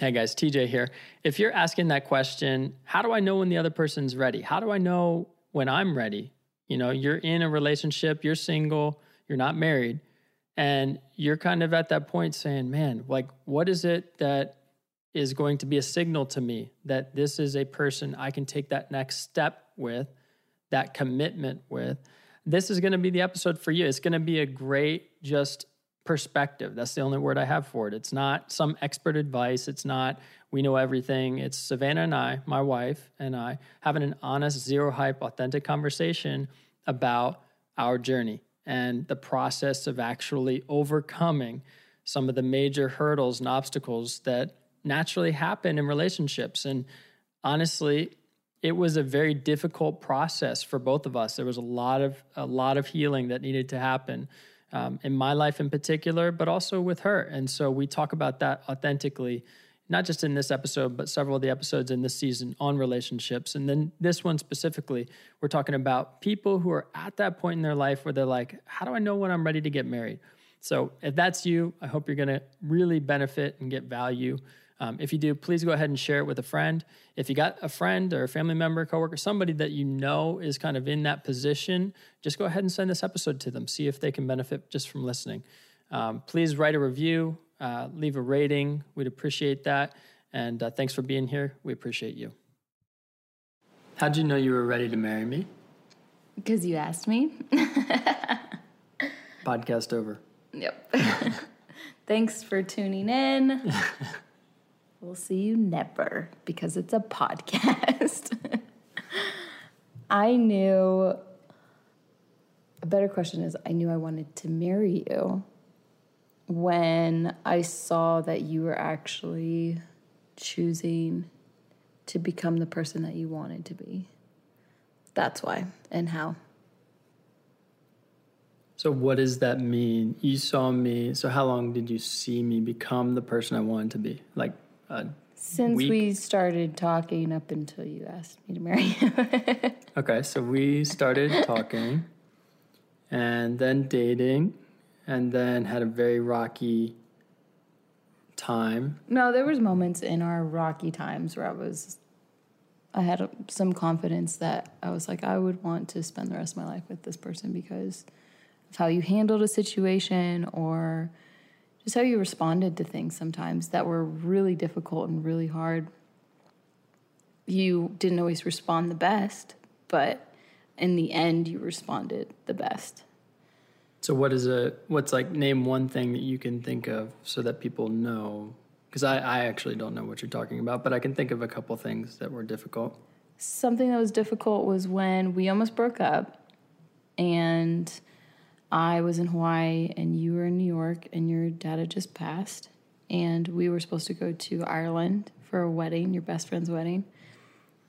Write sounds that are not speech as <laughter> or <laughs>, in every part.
Hey guys, TJ here. If you're asking that question, how do I know when the other person's ready? How do I know when I'm ready? You know, you're in a relationship, you're single, you're not married, and you're kind of at that point saying, man, like, what is it that is going to be a signal to me that this is a person I can take that next step with, that commitment with? This is going to be the episode for you. It's going to be a great, just perspective. That's the only word I have for it. It's not some expert advice. It's not we know everything. It's Savannah and I, my wife and I, having an honest, zero hype, authentic conversation about our journey and the process of actually overcoming some of the major hurdles and obstacles that naturally happen in relationships. And honestly, it was a very difficult process for both of us. There was a lot of a lot of healing that needed to happen um, in my life in particular, but also with her. And so we talk about that authentically, not just in this episode, but several of the episodes in this season on relationships. And then this one specifically, we're talking about people who are at that point in their life where they're like, how do I know when I'm ready to get married? So if that's you, I hope you're going to really benefit and get value um, if you do, please go ahead and share it with a friend. If you got a friend or a family member, coworker, somebody that you know is kind of in that position, just go ahead and send this episode to them. See if they can benefit just from listening. Um, please write a review, uh, leave a rating. We'd appreciate that. And uh, thanks for being here. We appreciate you. How'd you know you were ready to marry me? Because you asked me. Podcast over. Yep. <laughs> Thanks for tuning in. <laughs> We'll see you never because it's a podcast. <laughs> I knew a better question is I knew I wanted to marry you when I saw that you were actually choosing to become the person that you wanted to be. That's why and how. So, what does that mean? You saw me. So, how long did you see me become the person I wanted to be? Like since week. we started talking up until you asked me to marry you. <laughs> okay, so we started talking and then dating and then had a very rocky time. No, there was moments in our rocky times where I was I had some confidence that I was like I would want to spend the rest of my life with this person because of how you handled a situation or just how you responded to things sometimes that were really difficult and really hard. You didn't always respond the best, but in the end, you responded the best. So, what is a what's like name one thing that you can think of so that people know? Because I, I actually don't know what you're talking about, but I can think of a couple things that were difficult. Something that was difficult was when we almost broke up, and I was in Hawaii and you were in New York and your dad had just passed. And we were supposed to go to Ireland for a wedding, your best friend's wedding.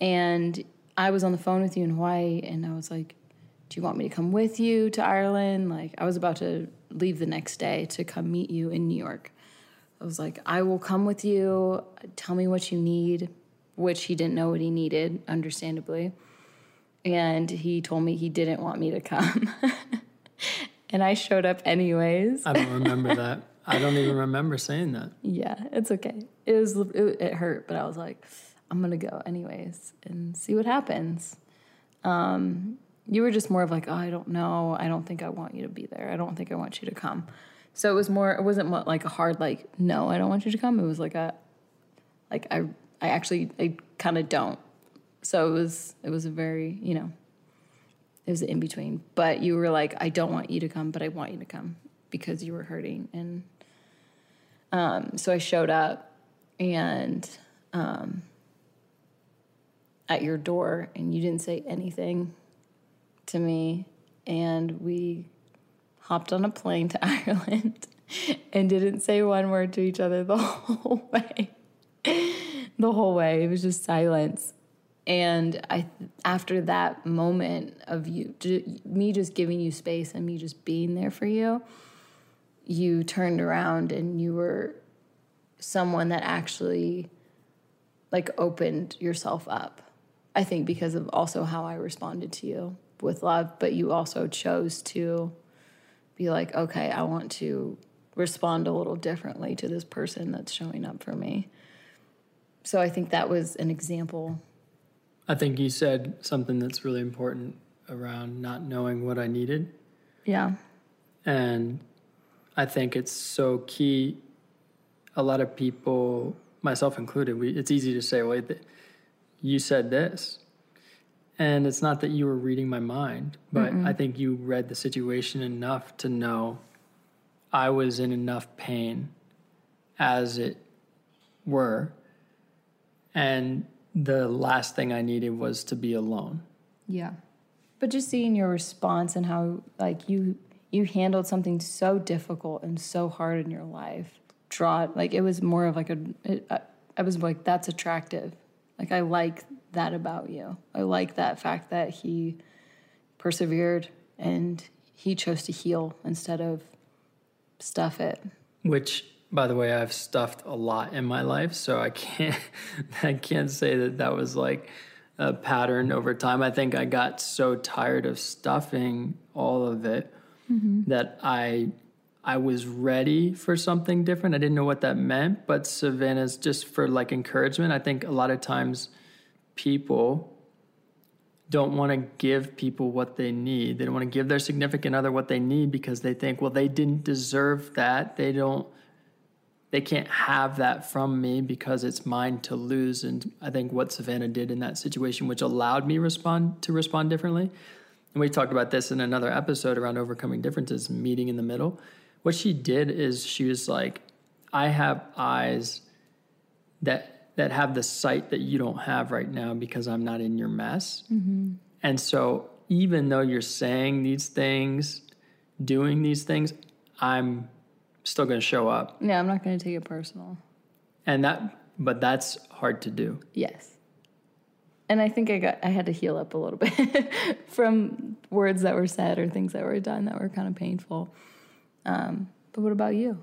And I was on the phone with you in Hawaii and I was like, Do you want me to come with you to Ireland? Like, I was about to leave the next day to come meet you in New York. I was like, I will come with you. Tell me what you need, which he didn't know what he needed, understandably. And he told me he didn't want me to come. <laughs> and I showed up anyways. I don't remember <laughs> that. I don't even remember saying that. Yeah, it's okay. It was it, it hurt, but I was like, I'm gonna go anyways and see what happens. Um, you were just more of like, oh, I don't know. I don't think I want you to be there. I don't think I want you to come. So it was more. It wasn't like a hard like, no, I don't want you to come. It was like a, like I I actually I kind of don't. So it was it was a very you know it was in between. But you were like, I don't want you to come, but I want you to come because you were hurting. And um, so I showed up and um, at your door, and you didn't say anything to me. And we hopped on a plane to <laughs> Ireland and didn't say one word to each other the <laughs> whole way. the whole way. It was just silence and i after that moment of you me just giving you space and me just being there for you you turned around and you were someone that actually like opened yourself up i think because of also how i responded to you with love but you also chose to be like okay i want to respond a little differently to this person that's showing up for me so I think that was an example. I think you said something that's really important around not knowing what I needed. Yeah. And I think it's so key. A lot of people, myself included, we, it's easy to say, th- you said this. And it's not that you were reading my mind, but I think you read the situation enough to know I was in enough pain as it were. And the last thing I needed was to be alone. Yeah. But just seeing your response and how like you you handled something so difficult and so hard in your life, draw like it was more of like a. It, I, I was like that's attractive. Like I like that about you. I like that fact that he persevered and he chose to heal instead of stuff it. which by the way i've stuffed a lot in my life so i can't <laughs> i can't say that that was like a pattern over time i think i got so tired of stuffing all of it mm-hmm. that i i was ready for something different i didn't know what that meant but savannah's just for like encouragement i think a lot of times people don't want to give people what they need. They don't want to give their significant other what they need because they think, well, they didn't deserve that. They don't they can't have that from me because it's mine to lose. And I think what Savannah did in that situation, which allowed me respond to respond differently. And we talked about this in another episode around overcoming differences, meeting in the middle. What she did is she was like, I have eyes that that have the sight that you don't have right now because I'm not in your mess. Mm-hmm. And so even though you're saying these things, doing these things, I'm still going to show up. Yeah, I'm not going to take it personal. And that but that's hard to do. Yes. And I think I got I had to heal up a little bit <laughs> from words that were said or things that were done that were kind of painful. Um, but what about you?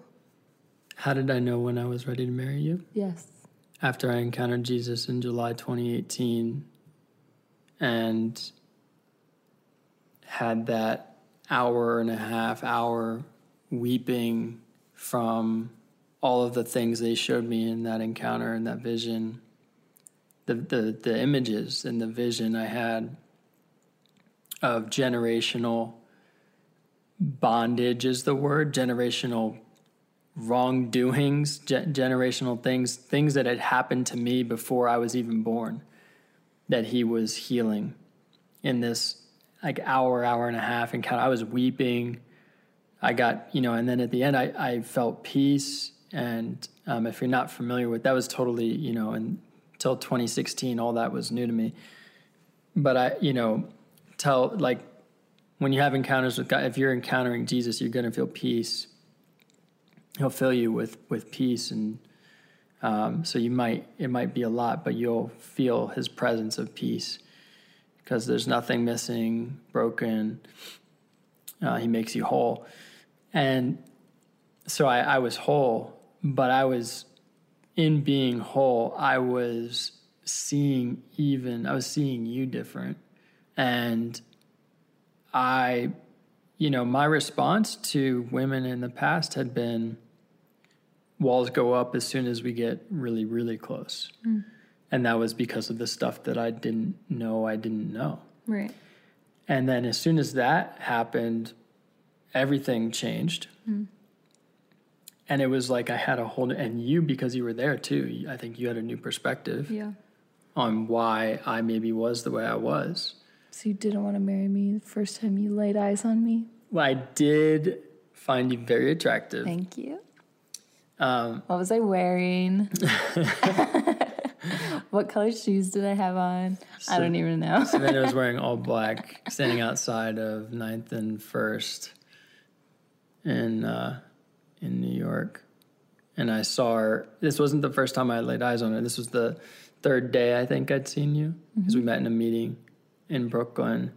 How did I know when I was ready to marry you? Yes. After I encountered Jesus in July 2018 and had that hour and a half hour weeping from all of the things they showed me in that encounter and that vision. The, the the images and the vision I had of generational bondage is the word generational wrongdoings ge- generational things things that had happened to me before I was even born that he was healing in this like hour hour and a half encounter I was weeping I got, you know, and then at the end, I, I felt peace. And um, if you're not familiar with that, was totally, you know, until 2016, all that was new to me. But I, you know, tell like when you have encounters with God, if you're encountering Jesus, you're going to feel peace. He'll fill you with with peace, and um, so you might it might be a lot, but you'll feel His presence of peace because there's nothing missing, broken. Uh, he makes you whole. And so I, I was whole, but I was in being whole, I was seeing even, I was seeing you different. And I, you know, my response to women in the past had been walls go up as soon as we get really, really close. Mm. And that was because of the stuff that I didn't know I didn't know. Right. And then as soon as that happened, everything changed. And it was like I had a whole, and you, because you were there too, I think you had a new perspective Yeah. on why I maybe was the way I was. So you didn't want to marry me the first time you laid eyes on me? Well, I did find you very attractive. Thank you. Um, What was I wearing? <laughs> <laughs> what color shoes did I have on? I don't even know. Savannah was wearing all <laughs> black, standing outside of Ninth and First in uh, in New York, and I saw her. This wasn't the first time I laid eyes on her. This was the third day I think I'd seen you because we met in a meeting in Brooklyn.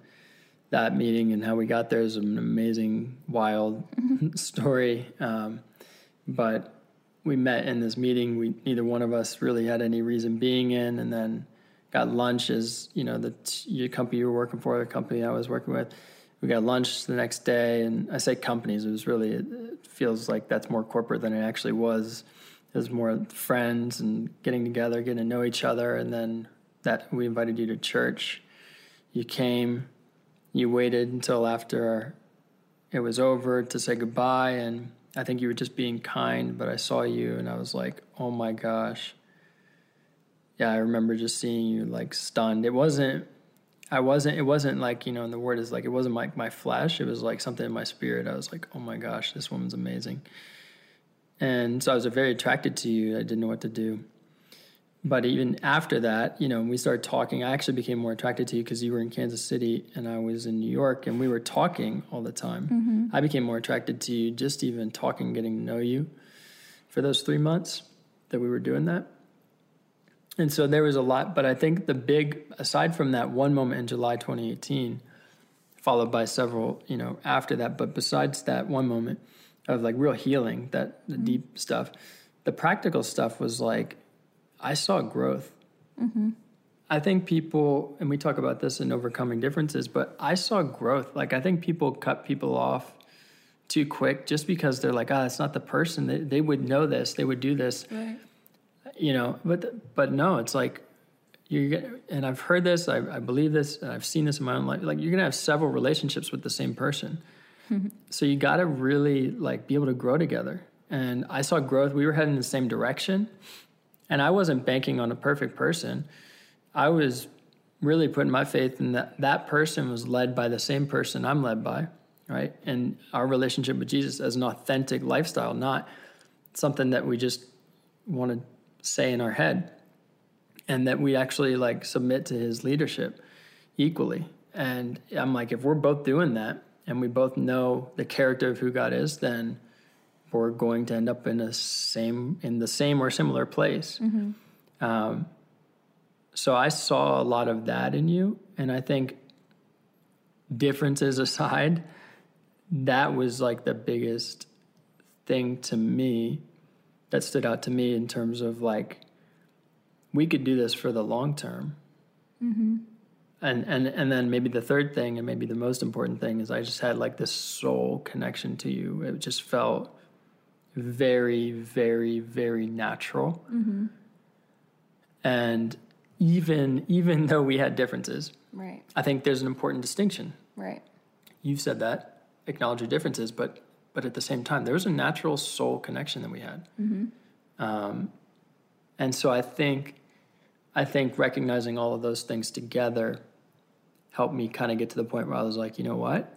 That meeting and how we got there is an amazing, wild <laughs> story. Um, but we met in this meeting. We neither one of us really had any reason being in, and then got lunch as you know the t- your company you were working for, the company I was working with. We got lunch the next day, and I say companies. It was really it feels like that's more corporate than it actually was. it was more friends and getting together, getting to know each other, and then that we invited you to church. You came, you waited until after it was over to say goodbye, and I think you were just being kind. But I saw you, and I was like, oh my gosh. Yeah, I remember just seeing you like stunned. It wasn't I wasn't it wasn't like, you know, and the word is like it wasn't like my flesh. It was like something in my spirit. I was like, oh my gosh, this woman's amazing. And so I was very attracted to you. I didn't know what to do. But even after that, you know, we started talking. I actually became more attracted to you because you were in Kansas City and I was in New York and we were talking all the time. Mm-hmm. I became more attracted to you just even talking, getting to know you for those three months that we were doing that. And so there was a lot, but I think the big, aside from that one moment in July 2018, followed by several, you know, after that, but besides that one moment of like real healing, that the mm-hmm. deep stuff, the practical stuff was like, I saw growth. Mm-hmm. I think people, and we talk about this in overcoming differences, but I saw growth. Like, I think people cut people off too quick just because they're like, ah, oh, it's not the person. They, they would know this, they would do this. Right you know, but but no, it's like you're and I've heard this, I, I believe this, I've seen this in my own life. Like you're gonna have several relationships with the same person, mm-hmm. so you got to really like be able to grow together. And I saw growth. We were heading in the same direction, and I wasn't banking on a perfect person. I was really putting my faith in that that person was led by the same person I'm led by, right? And our relationship with Jesus as an authentic lifestyle, not something that we just want to say in our head and that we actually like submit to his leadership equally and i'm like if we're both doing that and we both know the character of who god is then we're going to end up in the same in the same or similar place mm-hmm. um, so i saw a lot of that in you and i think differences aside that was like the biggest thing to me that stood out to me in terms of like we could do this for the long term. Mm-hmm. And and and then maybe the third thing, and maybe the most important thing, is I just had like this soul connection to you. It just felt very, very, very natural. Mm-hmm. And even even though we had differences, right? I think there's an important distinction. Right. You've said that acknowledge your differences, but but at the same time, there was a natural soul connection that we had. Mm-hmm. Um, and so I think, I think recognizing all of those things together helped me kind of get to the point where I was like, you know what?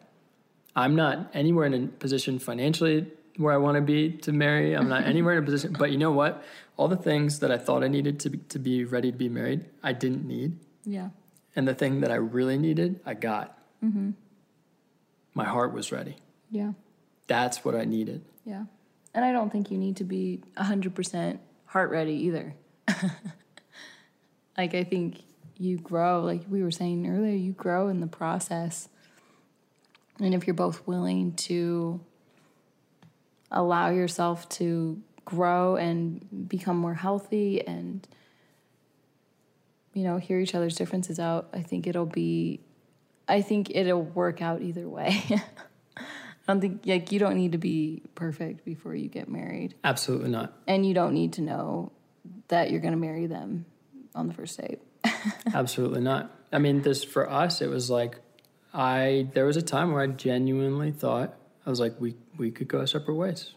I'm not anywhere in a position financially where I want to be to marry. I'm not <laughs> anywhere in a position, but you know what? All the things that I thought I needed to be, to be ready to be married, I didn't need. Yeah. And the thing that I really needed, I got. Mm-hmm. My heart was ready. Yeah that's what I needed. Yeah. And I don't think you need to be 100% heart ready either. <laughs> like, I think you grow, like we were saying earlier, you grow in the process. And if you're both willing to allow yourself to grow and become more healthy and, you know, hear each other's differences out, I think it'll be, I think it'll work out either way. <laughs> I don't think like you don't need to be perfect before you get married. Absolutely not. And you don't need to know that you're going to marry them on the first date. <laughs> Absolutely not. I mean, this for us, it was like I there was a time where I genuinely thought I was like we we could go separate ways,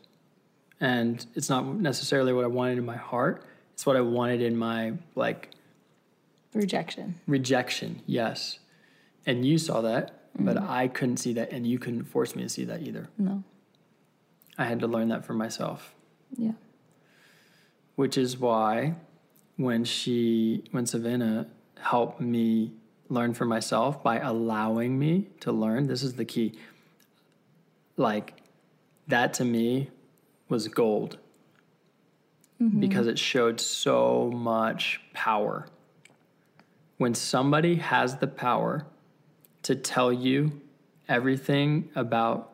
and it's not necessarily what I wanted in my heart. It's what I wanted in my like rejection. Rejection, yes. And you saw that, but mm-hmm. I couldn't see that, and you couldn't force me to see that either. No. I had to learn that for myself. Yeah. Which is why when she, when Savannah helped me learn for myself by allowing me to learn, this is the key. Like, that to me was gold mm-hmm. because it showed so much power. When somebody has the power to tell you everything about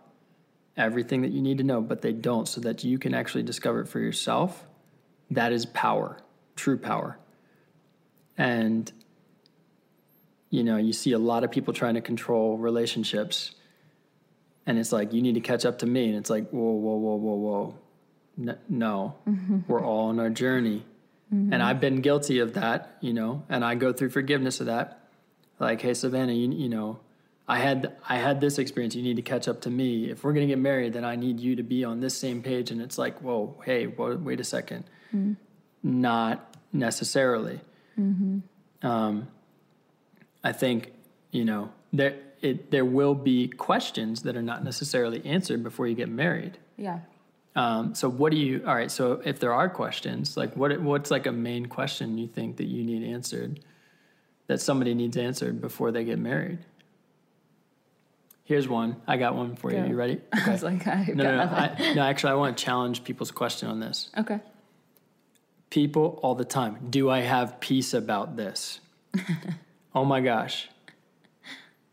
everything that you need to know, but they don't, so that you can actually discover it for yourself. That is power, true power. And, you know, you see a lot of people trying to control relationships. And it's like, you need to catch up to me. And it's like, whoa, whoa, whoa, whoa, whoa. No, mm-hmm. we're all on our journey. Mm-hmm. And I've been guilty of that, you know, and I go through forgiveness of that. Like, hey, Savannah, you, you know, I had I had this experience. You need to catch up to me. If we're gonna get married, then I need you to be on this same page. And it's like, whoa, hey, whoa, wait a 2nd Not necessarily. Um, I think you know there it there will be questions that are not necessarily answered before you get married. Yeah. Um, so what do you? All right. So if there are questions, like what what's like a main question you think that you need answered, that somebody needs answered before they get married? Here's one. I got one for you. Go. You ready? <laughs> I was like, I No, got no, no. I, no, actually, I want to challenge people's question on this. Okay. People all the time. Do I have peace about this? <laughs> oh my gosh.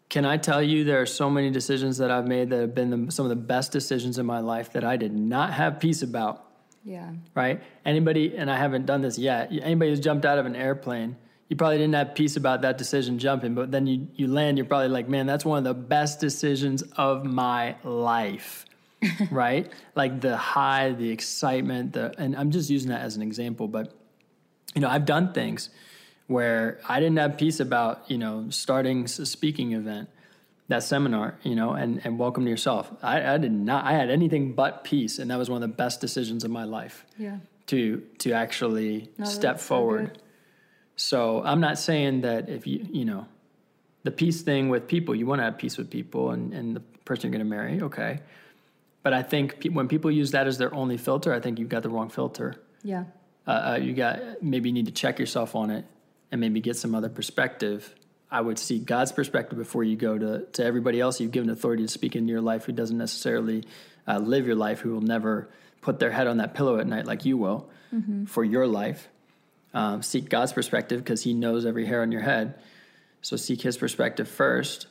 Can I tell you there are so many decisions that I've made that have been the, some of the best decisions in my life that I did not have peace about, Yeah. right? Anybody, and I haven't done this yet, anybody who's jumped out of an airplane, you probably didn't have peace about that decision jumping, but then you, you land, you're probably like, man, that's one of the best decisions of my life. <laughs> right? Like the high, the excitement, the and I'm just using that as an example, but you know, I've done things where I didn't have peace about, you know, starting a speaking event, that seminar, you know, and, and welcome to yourself. I, I did not, I had anything but peace. And that was one of the best decisions of my life Yeah. to, to actually No, step so forward. good. So I'm not saying that if you, you know, the peace thing with people, you want to have peace with people and, and the person you're going to marry, okay. But I think pe- when people use that as their only filter, I think you've got the wrong filter Yeah. uh, uh, you got maybe you need to check yourself on it and maybe get some other perspective. I would seek God's perspective before you go to, to everybody else you've given authority to speak into your life who doesn't necessarily uh, live your life, who will never put their head on that pillow at night like you will for your life. Um, seek God's perspective because He knows every hair on your head. So seek His perspective first.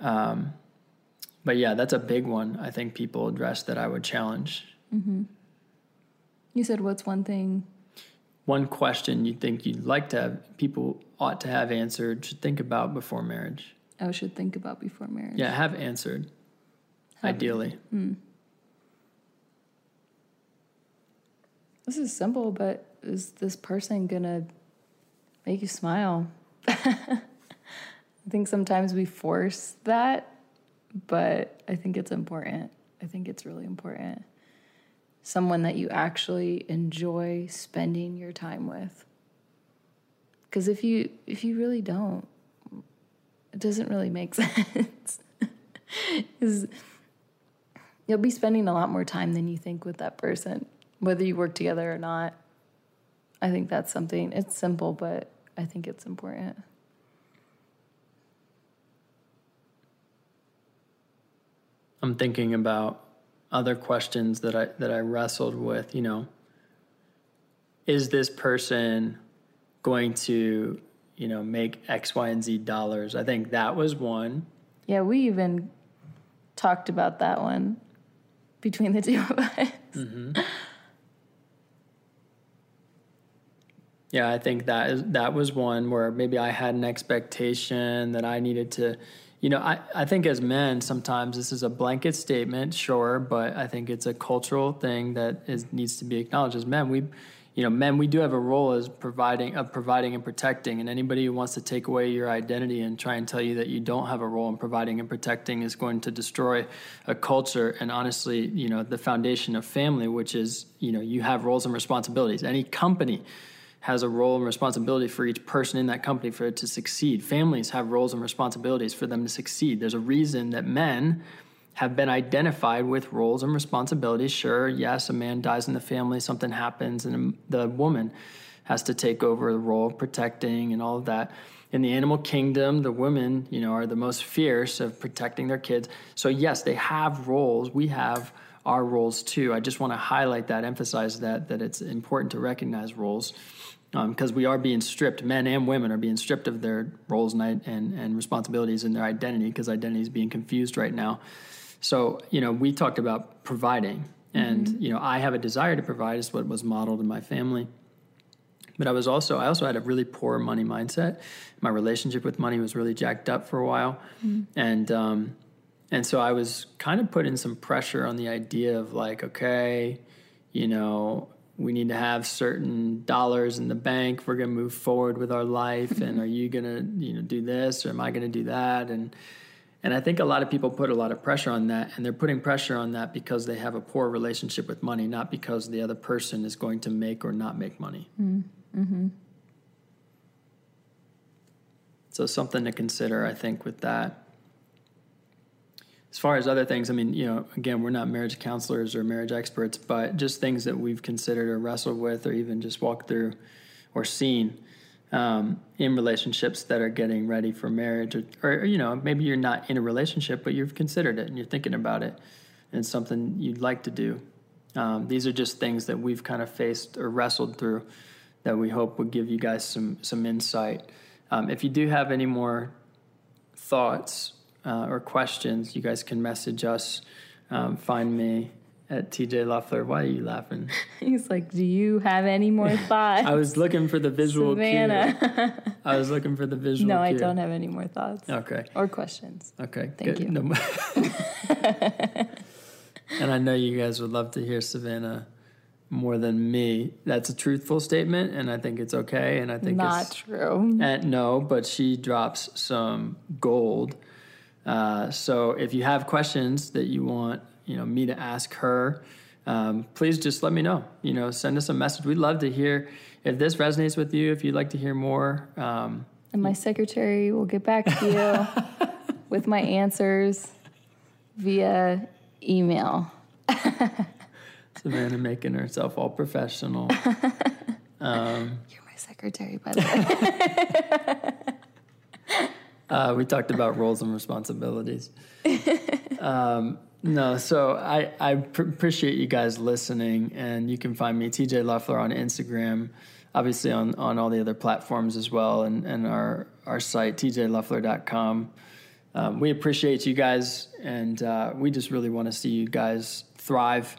Um, but yeah, that's a big one. I think people address that I would challenge. You said what's one thing? one question you think you'd like to have people ought to have answered should think about before marriage I should think about before marriage. yeah have answered Have- ideally This is simple, but is this person gonna make you smile? <laughs> I think sometimes we force that, but I think it's important. I think it's really important. Someone that you actually enjoy spending your time with. Because if you if you really don't, it doesn't really make <laughs> sense. you'll be spending a lot more time than you think with that person, whether you work together or not. I think that's something, it's simple, but I think it's important. i'm thinking about other questions that i that i wrestled with you know is this person going to you know make x y and z dollars i think that was one Yeah, we even talked about that one between the two of us. Mm-hmm. <laughs> Yeah, I think that is that was one where maybe I had an expectation that I needed to, you know, I, I think as men sometimes this is a blanket statement, sure, but I think it's a cultural thing that is needs to be acknowledged. As men, we you know, men we do have a role as providing of providing and protecting, and anybody who wants to take away your identity and try and tell you that you don't have a role in providing and protecting is going to destroy a culture and honestly, you know, the foundation of family, which is, you know, you have roles and responsibilities. Any company has a role and responsibility for each person in that company for it to succeed. Families have roles and responsibilities for them to succeed. There's a reason that men have been identified with roles and responsibilities. Sure, yes, a man dies in the family, something happens, and the woman has to take over the role of protecting and all of that. In the animal kingdom, the women, you know, are the most fierce of protecting their kids. So yes, they have roles. We have our roles too. I just want to highlight that, emphasize that that it's important to recognize roles because um, we are being stripped. Men and women are being stripped of their roles and and, and responsibilities and their identity because identity is being confused right now. So you know, we talked about providing, and you know, I have a desire to provide. Is what was modeled in my family. But I was also I also had a really poor money mindset. My relationship with money was really jacked up for a while, and um, and so I was kind of putting some pressure on the idea of like, okay, you know, we need to have certain dollars in the bank. We're going to move forward with our life. And are you going to, you know, do this or am I going to do that? And, and I think a lot of people put a lot of pressure on that, and they're putting pressure on that because they have a poor relationship with money, not because the other person is going to make or not make money. Mm-hmm. So, something to consider, I think, with that. As far as other things, I mean, you know, again, we're not marriage counselors or marriage experts, but just things that we've considered or wrestled with or even just walked through or seen um, in relationships that are getting ready for marriage, or, or, you know, maybe you're not in a relationship, but you've considered it and you're thinking about it, and it's something you'd like to do. Um, these are just things that we've kind of faced or wrestled through that we hope would give you guys some some insight. Um, if you do have any more thoughts uh, or questions, you guys can message us. Um, find me at TJ Loeffler. Why are you laughing? <laughs> He's like, "Do you have any more <laughs> thoughts?" I was looking for the visual Savannah. cue. <laughs> I was looking for the visual. no, I don't have any more thoughts Okay. or questions. Okay. Thank good. you. No- and I know you guys would love to hear Savannah more than me. That's a truthful statement, and I think it's okay. And I think Not it's true. and no, but she drops some gold. Uh, so if you have questions that you want, you know, me to ask her, um, please just let me know. You know, send us a message. We'd love to hear if this resonates with you. If you'd like to hear more, um, And my secretary will get back to you <laughs> with my answers via email. <laughs> Savannah making herself all professional. <laughs> You're my secretary, by the way. Uh, we talked about roles and responsibilities. <laughs> um, no, so I, I pr- appreciate you guys listening, and you can find me TJ Loeffler on Instagram, obviously on, on all the other platforms as well, and, and our our site tjloeffler.com. Um, we appreciate you guys, and uh, we just really want to see you guys thrive,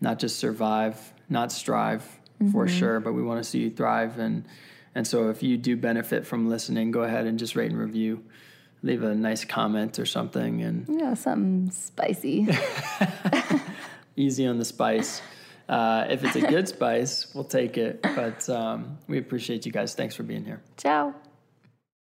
not just survive, not strive for sure, but we want to see you thrive. And and so if you do benefit from listening, go ahead and just rate and review, leave a nice comment or something, and You know, something spicy. <laughs> easy on the spice. Uh, if it's a good <laughs> spice, we'll take it. But um, we appreciate you guys. Thanks for being here. Ciao.